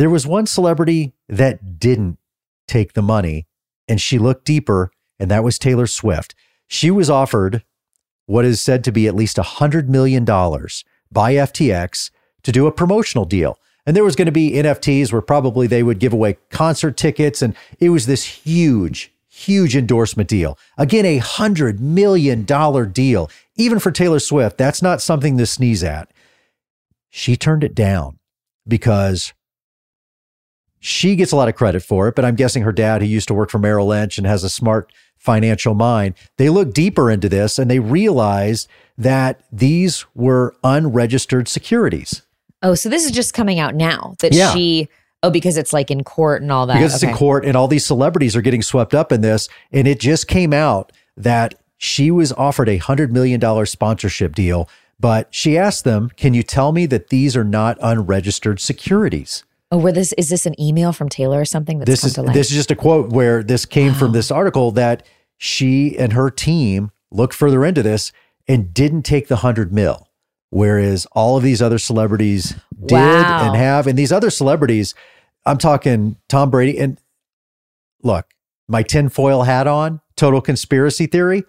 there was one celebrity that didn't take the money, and she looked deeper, and that was Taylor Swift. She was offered what is said to be at least $100 million by FTX to do a promotional deal. And there was going to be NFTs where probably they would give away concert tickets. And it was this huge, huge endorsement deal. Again, a $100 million deal. Even for Taylor Swift, that's not something to sneeze at. She turned it down because she gets a lot of credit for it, but I'm guessing her dad, who used to work for Merrill Lynch and has a smart financial mind, they looked deeper into this and they realized that these were unregistered securities. Oh, so this is just coming out now that Yeah. she. Oh, because it's like in court and all that. because it's in court and all these celebrities are getting swept up in this. And it just came out that she was offered a $100 million sponsorship deal, but she asked them, Can you tell me that these are not unregistered securities? Oh, where this is this an email from Taylor or something? That's this is this is just a quote where this came from this article that she and her team looked further into this and didn't take the 100 mil whereas all of these other celebrities did Wow. and have and these other celebrities i'm talking tom brady and look my tinfoil hat on total conspiracy theory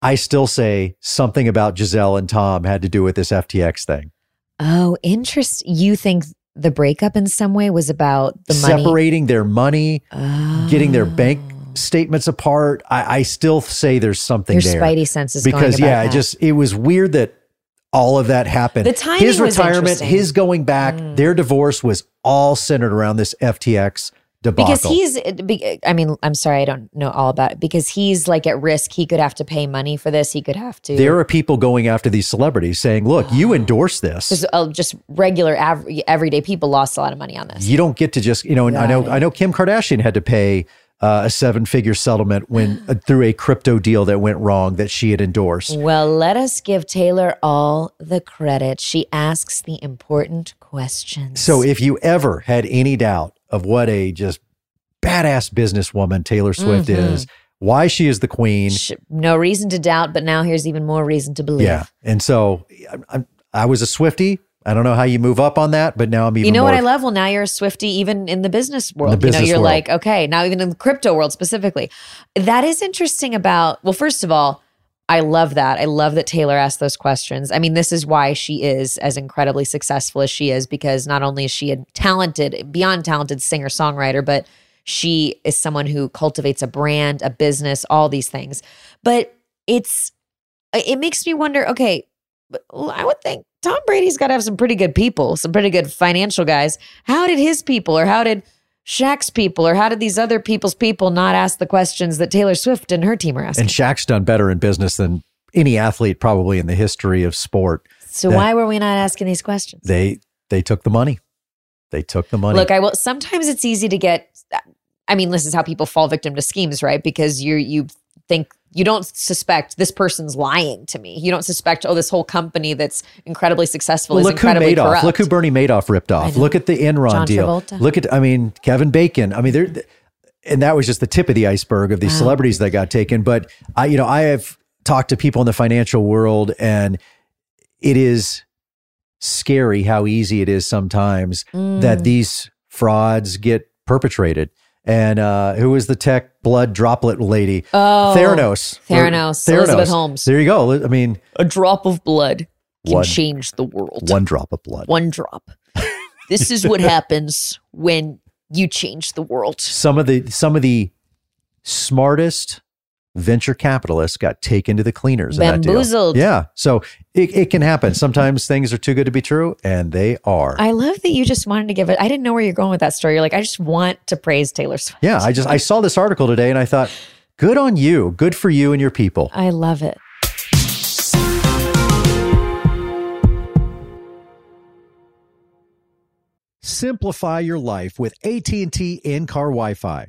i still say something about gisele and tom had to do with this ftx thing Oh, interest. You think the breakup in some way was about the money? separating their money getting their bank Oh. statements apart. I, I still say there's something Your there spidey sense is going because yeah, it that. just it was weird that all of that happened. The timing his retirement. Mm. his going back, their divorce was all centered around this FTX debacle. because he's. I mean, I'm sorry, I don't know all about it. Because he's like at risk. He could have to pay money for this. He could have to. there are people going after these celebrities saying, "Look, you endorse this. because uh, just regular, aver- everyday people lost a lot of money on this. You don't get to just you know." And I know it. I know Kim Kardashian had to pay. Uh, a seven-figure settlement when uh, through a crypto deal that went wrong that she had endorsed. Well, let us give Taylor all the credit. She asks the important questions. So if you ever had any doubt of what a just badass businesswoman Taylor Swift Mm-hmm. is, why she is the queen, no reason to doubt, but now here's even more reason to believe. yeah. And so I, I, was a Swifty. I don't know how you move up on that, but now I'm even. You know what I love? Well, now you're a Swifty, even in the business world. you know, business you're world. like, okay, now even in the crypto world specifically. That is interesting about, well, first of all, I love that. I love that Taylor asked those questions. I mean, this is why she is as incredibly successful as she is, because not only is she a talented, beyond talented singer songwriter, but she is someone who cultivates a brand, a business, all these things. But it's, it makes me wonder okay, I would think Tom Brady's got to have some pretty good people, some pretty good financial guys. How did his people, or how did Shaq's people, or how did these other people's people not ask the questions that Taylor Swift and her team are asking? And Shaq's done better in business than any athlete probably in the history of sport. so why were we not asking these questions? They they took the money. They took the money. Look, I will. Sometimes it's easy to get. I mean, this is how people fall victim to schemes, right? Because you you think you don't suspect this person's lying to me. You don't suspect oh this whole company that's incredibly successful Well, is look who incredibly Madoff. corrupt. Look who Bernie Madoff ripped off. Look at the Enron John deal. Travolta. Look at I mean Kevin Bacon. I mean there and that was just the tip of the iceberg of these Wow. celebrities that got taken, but I you know I have talked to people in the financial world and it is scary how easy it is sometimes Mm. that these frauds get perpetrated. And uh, who was the tech blood droplet lady? Oh, Theranos. Theranos, Elizabeth Holmes. There you go. I mean, A drop of blood can One- change the world. one drop of blood. One drop. this is what happens when you change the world. Some of the some of the smartest venture capitalists got taken to the cleaners. in that deal. Bamboozled. Yeah. So it, it can happen. Sometimes things are too good to be true, and they are. I love that you just wanted to give it. I didn't know where you're going with that story. You're like, I just want to praise Taylor Swift. yeah. I just I saw this article today, and I thought, good on you. Good for you and your people. I love it. Simplify your life with AT&T in-car Wi-Fi.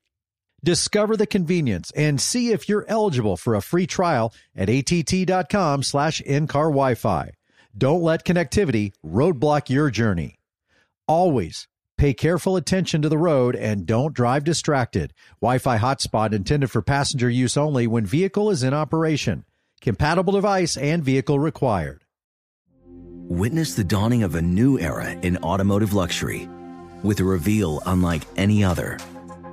Discover the convenience and see if you're eligible for a free trial at att.com slash in-car Wi-Fi. Don't let connectivity roadblock your journey. Always pay careful attention to the road and don't drive distracted. Wi-Fi hotspot intended for passenger use only when vehicle is in operation. Compatible device and vehicle required. Witness the dawning of a new era in automotive luxury with a reveal unlike any other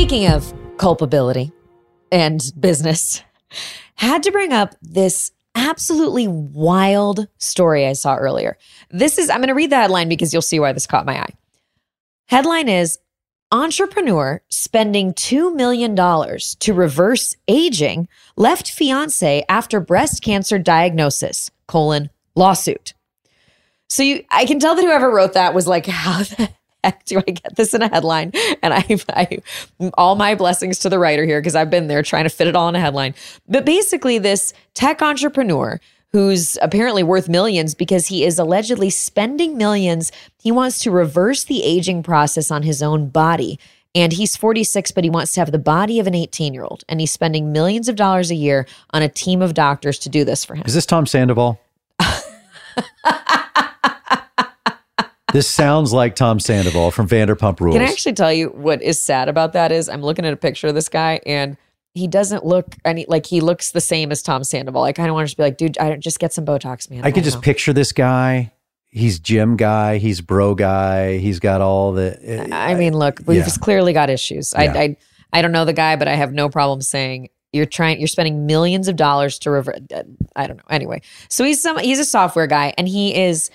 Speaking of culpability and business, had to bring up this absolutely wild story I saw earlier. This is, I'm going to read the headline because you'll see why this caught my eye. Headline is Entrepreneur spending $2 million to reverse aging left fiance after breast cancer diagnosis, colon, lawsuit. So you, I can tell that whoever wrote that was like, how the heck do I get this in a headline? And I, I all my blessings to the writer here because I've been there trying to fit it all in a headline. But basically, this tech entrepreneur who's apparently worth millions because he is allegedly spending millions. He wants to reverse the aging process on his own body. And he's 46, but he wants to have the body of an 18 year old. And he's spending millions of dollars a year on a team of doctors to do this for him. Is this Tom Sandoval? this sounds like Tom Sandoval from Vanderpump Rules. Can I actually tell you what is sad about that is I'm looking at a picture of this guy and he doesn't look any like he looks the same as Tom Sandoval. I kind of want to just be like, dude, I don't just get some Botox, man. I can don't just know. picture this guy. He's gym guy. He's bro guy. He's got all the. Uh, I mean, look, we've yeah. clearly got issues. Yeah. I, I I don't know the guy, but I have no problem saying You're trying. You're spending millions of dollars to revert. Uh, I don't know. Anyway, so he's some. He's a software guy, and he is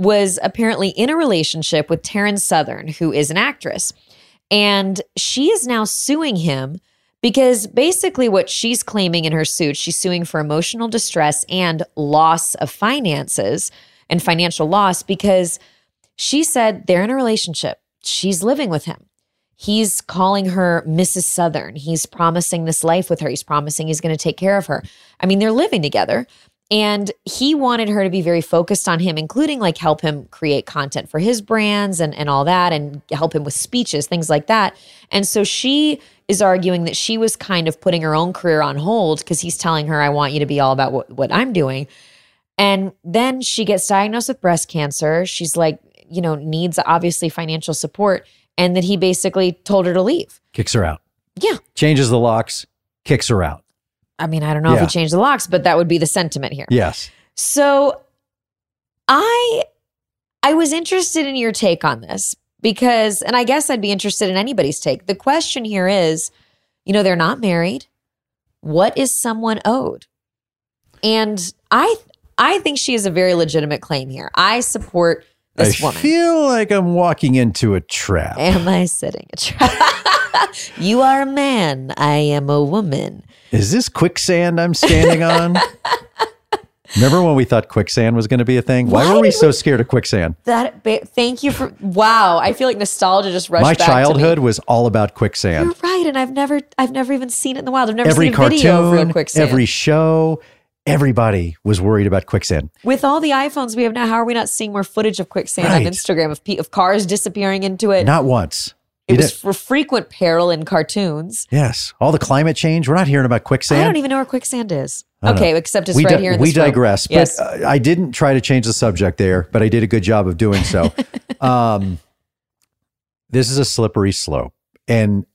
was apparently in a relationship with Taryn Southern, who is an actress, and she is now suing him because basically what she's claiming in her suit, she's suing for emotional distress and loss of finances and financial loss because she said they're in a relationship. She's living with him. He's calling her Mrs. Southern. He's promising this life with her. He's promising he's going to take care of her. I mean, they're living together. And he wanted her to be very focused on him, including like help him create content for his brands and, and all that, and help him with speeches, things like that. And so she is arguing that she was kind of putting her own career on hold because he's telling her, I want you to be all about what, what I'm doing. And then she gets diagnosed with breast cancer. She's like, you know, needs obviously financial support and that he basically told her to leave. Kicks her out. Yeah. Changes the locks, kicks her out. I mean, I don't know if Yeah. he changed the locks, but that would be the sentiment here. Yes. So I I was interested in your take on this because and I guess I'd be interested in anybody's take. The question here is, you know, they're not married. What is someone owed? And I I think she has a very legitimate claim here. I support this I woman. I feel like I'm walking into a trap. Am I sitting a trap? you are a man. I am a woman. Is this quicksand I'm standing on? Remember when we thought quicksand was going to be a thing? Why, Why were we so scared of quicksand? That ba- thank you for wow. I feel like nostalgia just rushed My back to me. childhood was all about quicksand. You're right, and I've never, I've never even seen it in the wild. I've never Every seen a video of real cartoon, quicksand. every show, everybody was worried about quicksand. With all the iPhones we have now, how are we not seeing more footage of quicksand on Instagram of, of cars disappearing into it? Not once. It was for frequent peril in cartoons. yes, all the climate change. We're not hearing about quicksand. I don't even know where quicksand is. Okay, know. except it's we right di- here in we this room. digress. Yes. But uh, I didn't try to change the subject there, but I did a good job of doing so. um, this is a slippery slope, and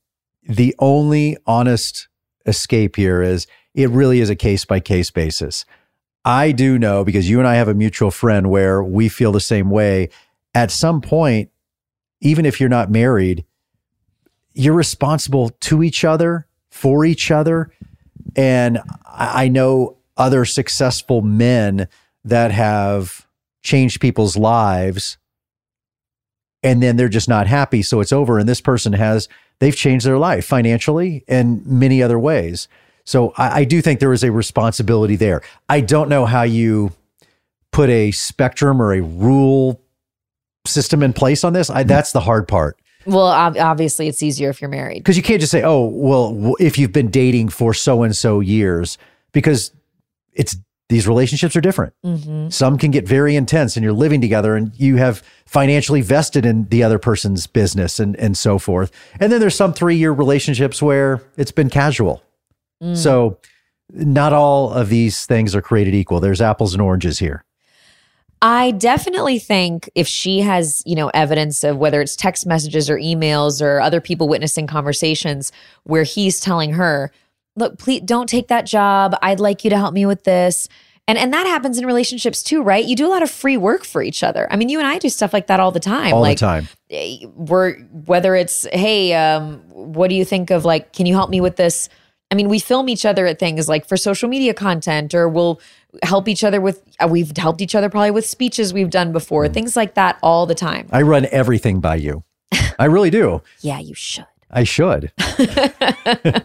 the only honest escape here is it really is a case by case basis. I do know because you and I have a mutual friend where we feel the same way. At some point, even if you're not married, you're responsible to each other, for each other. And I know other successful men that have changed people's lives and then they're just not happy. So it's over. And this person has, they've changed their life financially and many other ways. So I, I do think there is a responsibility there. I don't know how you put a spectrum or a rule system in place on this. I, that's the hard part Well, obviously, it's easier if you're married. because you can't just say, "Oh, well, if you've been dating for so and so years," because it's these relationships are different. Mm-hmm. Some can get very intense, and you're living together, and you have financially vested in the other person's business, and and so forth. And then there's some three year relationships where it's been casual. Mm. So, not all of these things are created equal. There's apples and oranges here. I definitely think if she has, you know, evidence of whether it's text messages or emails or other people witnessing conversations where he's telling her, "Look, please don't take that job. I'd like you to help me with this." And and that happens in relationships too, right? You do a lot of free work for each other. I mean, you and I do stuff like that all the time. all like the time. eh, we're whether it's, "Hey, um what do you think of like can you help me with this?" I mean, we film each other at things like for social media content, or we'll help each other with, uh, we've helped each other probably with speeches we've done before, things like that all the time. I run everything by you. I really do. Yeah, you should. I should.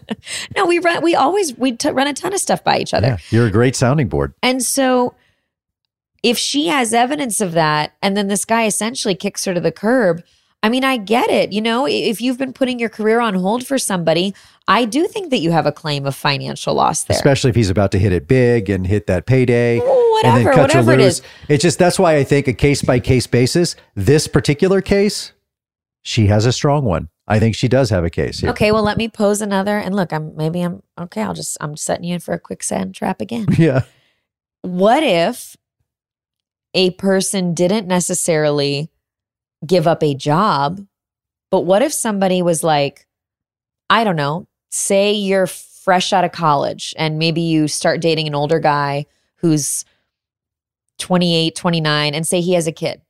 No, we run, we always, we t- run a ton of stuff by each other. Yeah, you're a great sounding board. And so if she has evidence of that, and then this guy essentially kicks her to the curb, I mean, I get it. You know, if you've been putting your career on hold for somebody, I do think that you have a claim of financial loss there. especially if he's about to hit it big and hit that payday and then Whatever, cut whatever it It's just that's why I think a case by case basis. This particular case, she has a strong one. I think she does have a case here. Okay, well, let me pose another. And look, I'm maybe I'm okay. I'll just I'm setting you in for a quicksand trap again. Yeah. what if a person didn't necessarily give up a job, but what if somebody was like, I don't know, say you're fresh out of college and maybe you start dating an older guy who's 28, 29, and say he has a kid.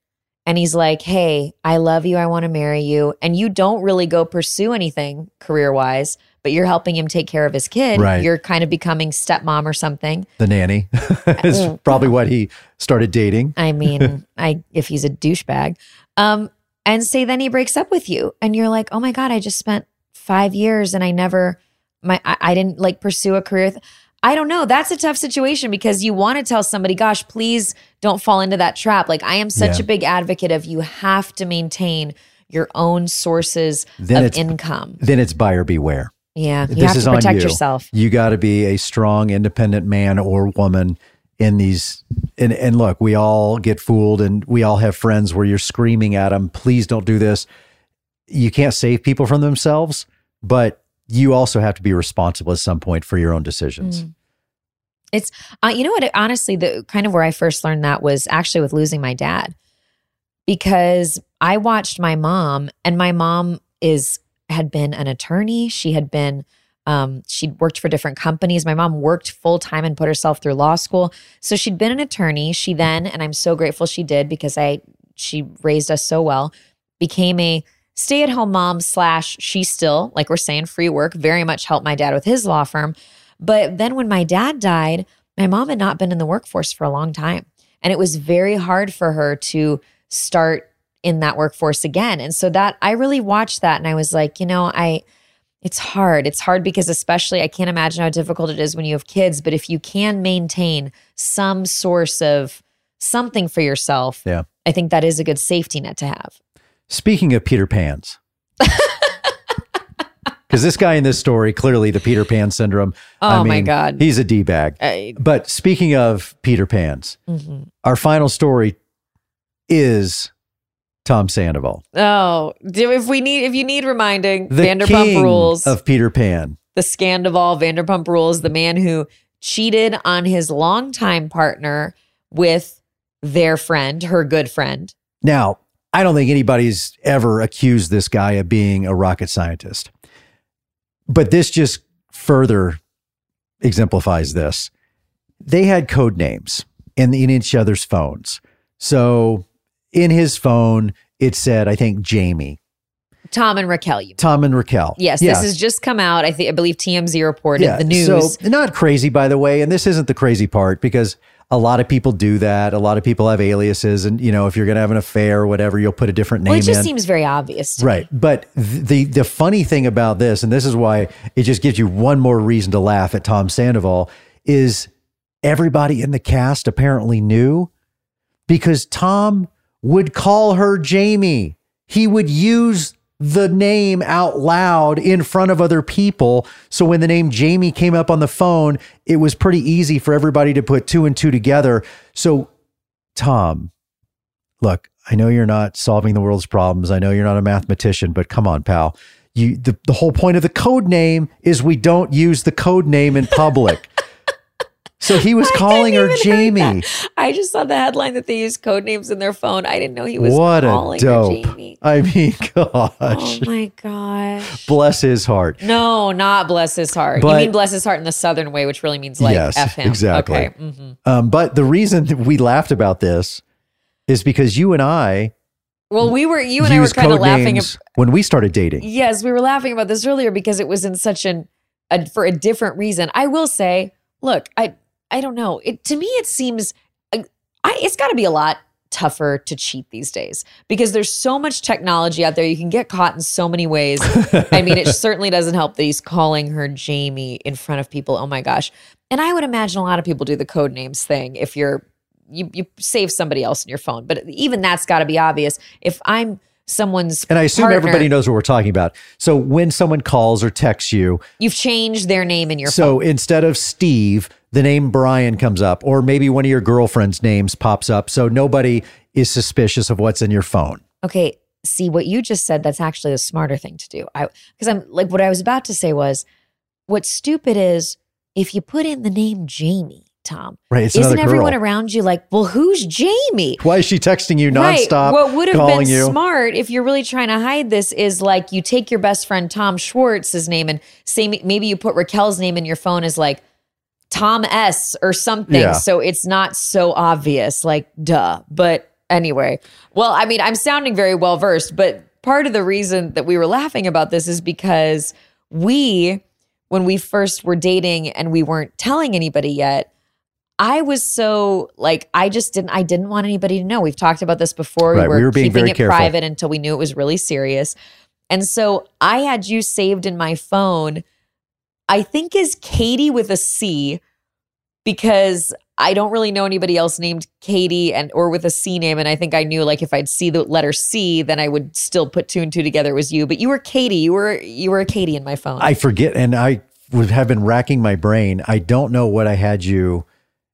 And he's like, Hey, I love you. I want to marry you. And you don't really go pursue anything career wise, but you're helping him take care of his kid. Right. You're kind of becoming stepmom or something. The nanny is mm. probably what he started dating. I mean, I if he's a douchebag. Um, and say then he breaks up with you, and you're like, oh my god, I just spent five years and I never, my, I, I didn't like pursue a career. th- I don't know. That's a tough situation because you want to tell somebody, gosh, please don't fall into that trap. Like I am such Yeah. a big advocate of you have to maintain your own sources Then of income. Then it's buyer beware. Yeah, you this have is to on protect you. yourself. You got to be a strong, independent man or woman in these. And, and look, we all get fooled, and we all have friends where you're screaming at them, "Please don't do this." You can't save people from themselves, but you also have to be responsible at some point for your own decisions. Mm. It's uh, you know what? Honestly, the kind of where I first learned that was actually with losing my dad, because I watched my mom, and my mom is had been an attorney. She had been um, she'd worked for different companies. My mom worked full time and put herself through law school, so she'd been an attorney. She then, and I'm so grateful she did because I she raised us so well, became a stay at home mom slash she still like we're saying free work very much helped my dad with his law firm but then when my dad died, my mom had not been in the workforce for a long time. And it was very hard for her to start in that workforce again. And so that I really watched that and I was like, you know, I it's hard. It's hard because especially I can't imagine how difficult it is when you have kids, but if you can maintain some source of something for yourself, Yeah. I think that is a good safety net to have. Speaking of Peter Pans, because this guy in this story clearly the Peter Pan syndrome. Oh my God. he's a d bag. I- But speaking of Peter Pans, Mhm. our final story is Tom Sandoval, Oh, do- if we need if you need reminding, the Vanderpump rules. of Peter Pan. the Scandoval Vanderpump Rules, the man who cheated on his longtime partner with their friend, her good friend. Now, I don't think anybody's ever accused this guy of being a rocket scientist, but this just further exemplifies this. They had code names in, in each other's phones. So in his phone, it said, I think, Jamie, Tom and Raquel. You Tom and Raquel. yes, Yeah. this has just come out. I think I believe TMZ reported the news. So not crazy, by the way. And this isn't the crazy part because a lot of people do that. A lot of people have aliases, and you know, if you're going to have an affair or whatever, you'll put a different name well, it just in. seems very obvious. Right. But the the funny thing about this, and this is why it just gives you one more reason to laugh at Tom Sandoval, is everybody in the cast apparently knew because Tom would call her Jamie. He would use the name out loud in front of other people. So when the name Jamie came up on the phone, it was pretty easy for everybody to put two and two together. So, Tom, look, I know you're not solving the world's problems. I know you're not a mathematician, but come on, pal. You the, the whole point of the code name is we don't use the code name in public. So he was calling her hadn't even heard Jamie. I just saw the headline that they use code names in their phone. I didn't know he was What a calling her dope. Jamie. I mean, gosh. Oh my gosh. Bless his heart. No, not bless his heart. But- you mean bless his heart in the southern way, which really means like Yes, F him. exactly. Okay. mhm. Um, but the reason that we laughed about this is because you and I Well, we were you and I were kind of laughing. names when we started dating. Yes, we were laughing about this earlier because it was in such an a, for a different reason. I will say, look, I I don't know. It to me it seems I, it's got to be a lot tougher to cheat these days because there's so much technology out there. You can get caught in so many ways. I mean, it certainly doesn't help that he's calling her Jamie in front of people. Oh my gosh. And I would imagine a lot of people do the code names thing if you're you you save somebody else in your phone. But even that's got to be obvious. If I'm someone's And I assume partner, everybody knows what we're talking about. So when someone calls or texts you, You've changed their name in your so phone. instead of Steve, the name Brian comes up, or maybe one of your girlfriend's names pops up. So nobody is suspicious of what's in your phone. Okay, see what you just said. That's actually a smarter thing to do. I because I'm like what I was about to say was, what's stupid is if you put in the name Jamie, Tom. Right. It's isn't everyone around you like, well, who's Jamie? Why is she texting you nonstop? Right. What would have been you? smart if you're really trying to hide this is like you take your best friend Tom Schwartz's name and say maybe you put Raquel's name in your phone as like Tom S or something. Yeah. So it's not so obvious, like duh. But anyway, well, I mean, I'm sounding very well versed, but part of the reason that we were laughing about this is because we when we first were dating and we weren't telling anybody yet, I was so like I just didn't I didn't want anybody to know. We've talked about this before. Right, We were, we were being keeping very it careful. private until we knew it was really serious. And so I had you saved in my phone, I think is Katie with a C, because I don't really know anybody else named Katie and or with a C name. And I think I knew like if I'd see the letter C, then I would still put two and two together it was you. But you were Katie. You were you were a Katie in my phone. I forget, and I would have been racking my brain. I don't know what I had you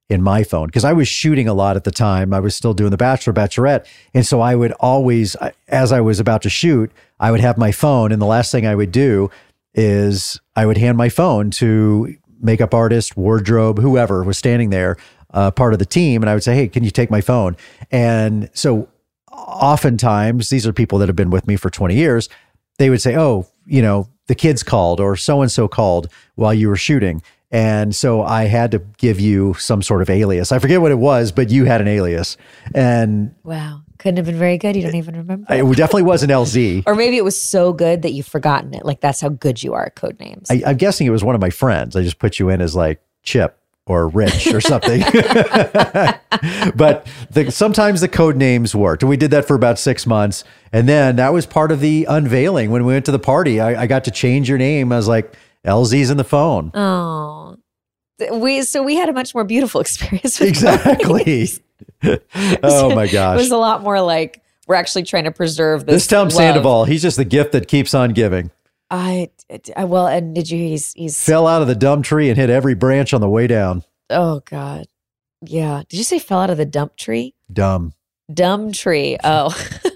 in my phone because I was shooting a lot at the time. I was still doing the Bachelor, Bachelorette, and so I would always, as I was about to shoot, I would have my phone, and the last thing I would do is I would hand my phone to makeup artist, wardrobe, whoever was standing there, uh, part of the team, and I would say, "Hey, can you take my phone?" And so, oftentimes, these are people that have been with me for twenty years. They would say, "Oh, you know, the kids called or so and so called while you were shooting." And so I had to give you some sort of alias. I forget what it was, but you had an alias. And wow. Couldn't have been very good. You don't even remember. it definitely wasn't LZ. or maybe it was so good that you've forgotten it. Like that's how good you are at code names. I, I'm guessing it was one of my friends. I just put you in as like Chip or Rich or something. but the, sometimes the code names worked. And We did that for about six months. And then that was part of the unveiling. When we went to the party, I, I got to change your name. I was like, LZ's in the phone. oh. We so we had a much more beautiful experience with Exactly. oh my gosh. It was a lot more like we're actually trying to preserve this. This Tom love. Sandoval, he's just the gift that keeps on giving. I, I well, and did you? He's he's. Fell out of the dumb tree and hit every branch on the way down. oh God, yeah. Did you say fell out of the dump tree? Dumb. Dumb tree. Oh.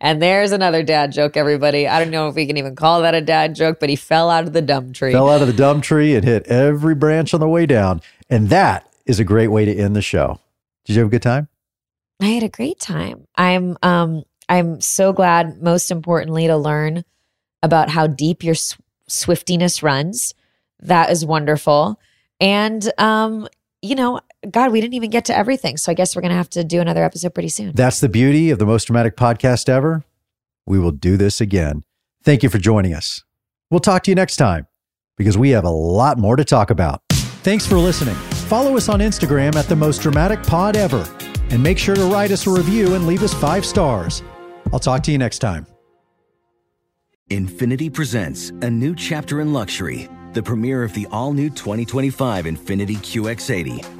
and there's another dad joke, everybody. I don't know if we can even call that a dad joke, but he fell out of the dumb tree. Fell out of the dumb tree and hit every branch on the way down. And that is a great way to end the show. Did you have a good time? I had a great time. I'm um I'm so glad most importantly to learn about how deep your sw- swiftiness runs. That is wonderful. And um you know, god, we didn't even get to everything. So I guess we're going to have to do another episode pretty soon. That's the beauty of the most dramatic podcast ever. We will do this again. Thank you for joining us. We'll talk to you next time because we have a lot more to talk about. Thanks for listening. Follow us on Instagram at the most dramatic pod ever. And make sure to write us a review and leave us five stars. I'll talk to you next time. Infiniti presents a new chapter in luxury, the premiere of the all new 2025 Infiniti QX80,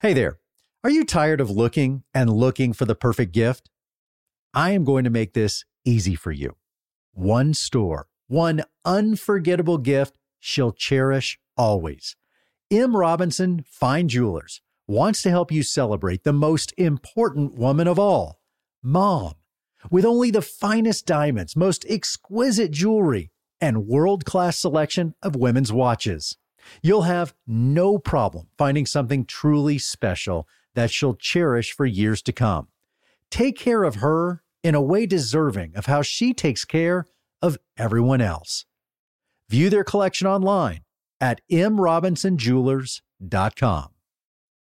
Hey there. Are you tired of looking and looking for the perfect gift? I am going to make this easy for you. One store, one unforgettable gift she'll cherish always. M. Robinson Fine Jewelers wants to help you celebrate the most important woman of all, mom. With only the finest diamonds, most exquisite jewelry, and world class selection of women's watches. You'll have no problem finding something truly special that she'll cherish for years to come. Take care of her in a way deserving of how she takes care of everyone else. View their collection online at mrobinsonjewelers.com.